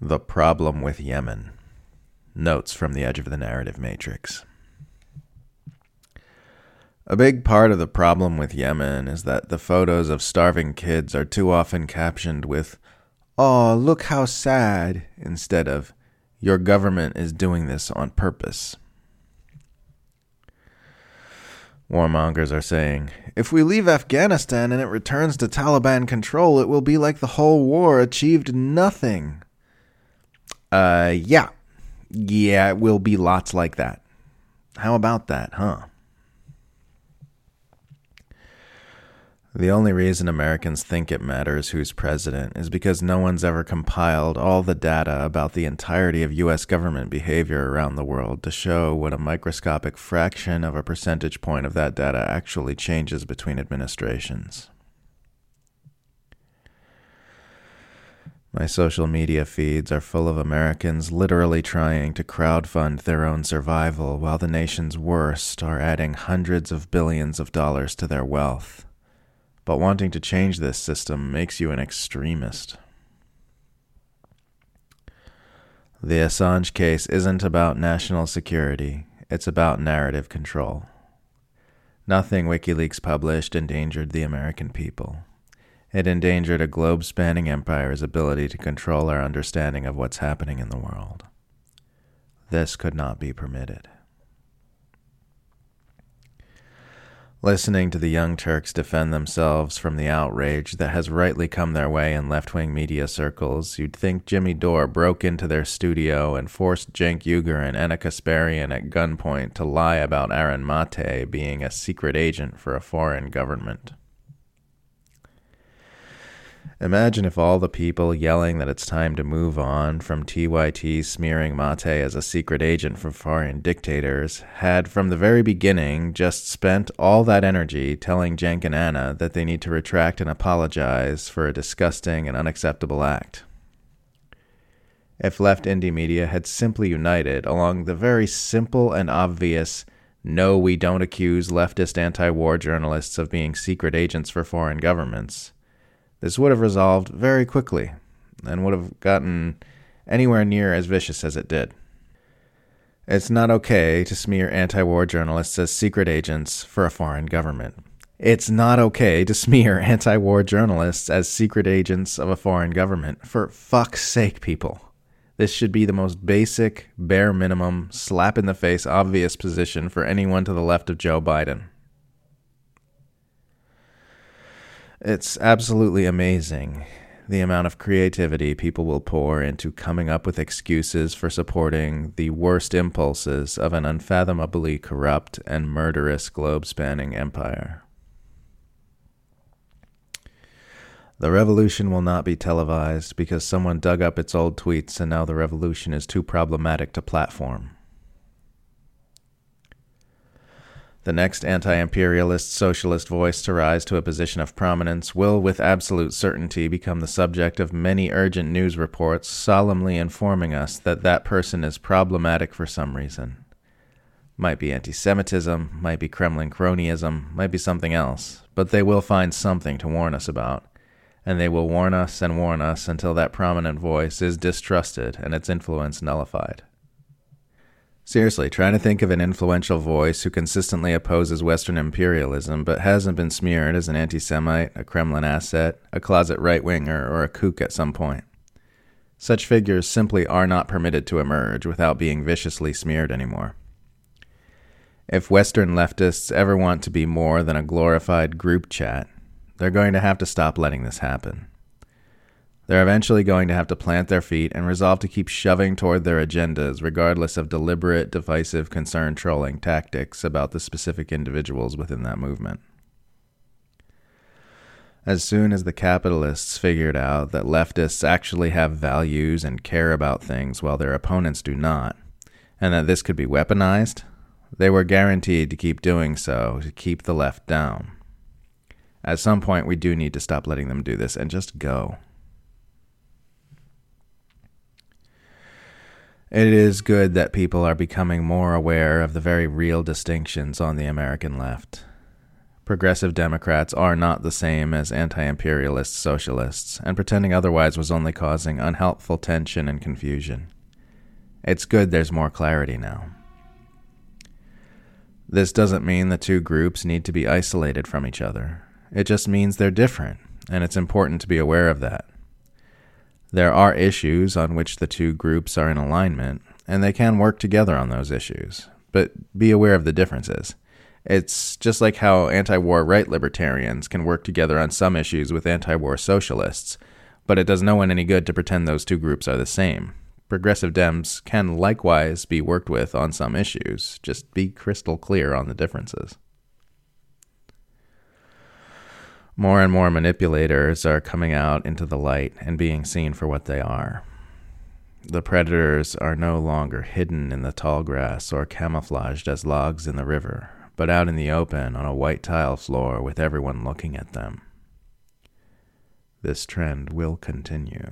The Problem with Yemen. Notes from the Edge of the Narrative Matrix. A big part of the problem with Yemen is that the photos of starving kids are too often captioned with, Oh, look how sad, instead of, Your government is doing this on purpose. Warmongers are saying, if we leave Afghanistan and it returns to Taliban control, it will be like the whole war achieved nothing. Uh, yeah. Yeah, it will be lots like that. How about that, huh? The only reason Americans think it matters who's president is because no one's ever compiled all the data about the entirety of U.S. government behavior around the world to show what a microscopic fraction of a percentage point of that data actually changes between administrations. My social media feeds are full of Americans literally trying to crowdfund their own survival while the nation's worst are adding hundreds of billions of dollars to their wealth. But wanting to change this system makes you an extremist. The Assange case isn't about national security, it's about narrative control. Nothing WikiLeaks published endangered the American people. It endangered a globe spanning empire's ability to control our understanding of what's happening in the world. This could not be permitted. Listening to the Young Turks defend themselves from the outrage that has rightly come their way in left wing media circles, you'd think Jimmy Dore broke into their studio and forced Cenk Uygur and Ana Kasparian at gunpoint to lie about Aaron Mate being a secret agent for a foreign government. Imagine if all the people yelling that it's time to move on from TYT smearing Mate as a secret agent for foreign dictators had from the very beginning just spent all that energy telling Cenk and Ana that they need to retract and apologize for a disgusting and unacceptable act. If left indie media had simply united along the very simple and obvious no, we don't accuse leftist anti war journalists of being secret agents for foreign governments this would have resolved very quickly and would have gotten anywhere near as vicious as it did. It's not okay to smear anti war journalists as secret agents for a foreign government. It's not okay to smear anti war journalists as secret agents of a foreign government. For fuck's sake, people. This should be the most basic, bare minimum, slap in the face, obvious position for anyone to the left of Joe Biden. It's absolutely amazing the amount of creativity people will pour into coming up with excuses for supporting the worst impulses of an unfathomably corrupt and murderous globe spanning empire. The revolution will not be televised because someone dug up its old tweets and now the revolution is too problematic to platform. The next anti imperialist socialist voice to rise to a position of prominence will, with absolute certainty, become the subject of many urgent news reports solemnly informing us that that person is problematic for some reason. Might be anti Semitism, might be Kremlin cronyism, might be something else, but they will find something to warn us about. And they will warn us and warn us until that prominent voice is distrusted and its influence nullified. Seriously, trying to think of an influential voice who consistently opposes Western imperialism but hasn't been smeared as an anti Semite, a Kremlin asset, a closet right winger, or a kook at some point. Such figures simply are not permitted to emerge without being viciously smeared anymore. If Western leftists ever want to be more than a glorified group chat, they're going to have to stop letting this happen. They're eventually going to have to plant their feet and resolve to keep shoving toward their agendas, regardless of deliberate, divisive, concern trolling tactics about the specific individuals within that movement. As soon as the capitalists figured out that leftists actually have values and care about things while their opponents do not, and that this could be weaponized, they were guaranteed to keep doing so to keep the left down. At some point, we do need to stop letting them do this and just go. It is good that people are becoming more aware of the very real distinctions on the American left. Progressive Democrats are not the same as anti imperialist socialists, and pretending otherwise was only causing unhelpful tension and confusion. It's good there's more clarity now. This doesn't mean the two groups need to be isolated from each other. It just means they're different, and it's important to be aware of that. There are issues on which the two groups are in alignment, and they can work together on those issues, but be aware of the differences. It's just like how anti war right libertarians can work together on some issues with anti war socialists, but it does no one any good to pretend those two groups are the same. Progressive Dems can likewise be worked with on some issues, just be crystal clear on the differences. More and more manipulators are coming out into the light and being seen for what they are. The predators are no longer hidden in the tall grass or camouflaged as logs in the river, but out in the open on a white tile floor with everyone looking at them. This trend will continue.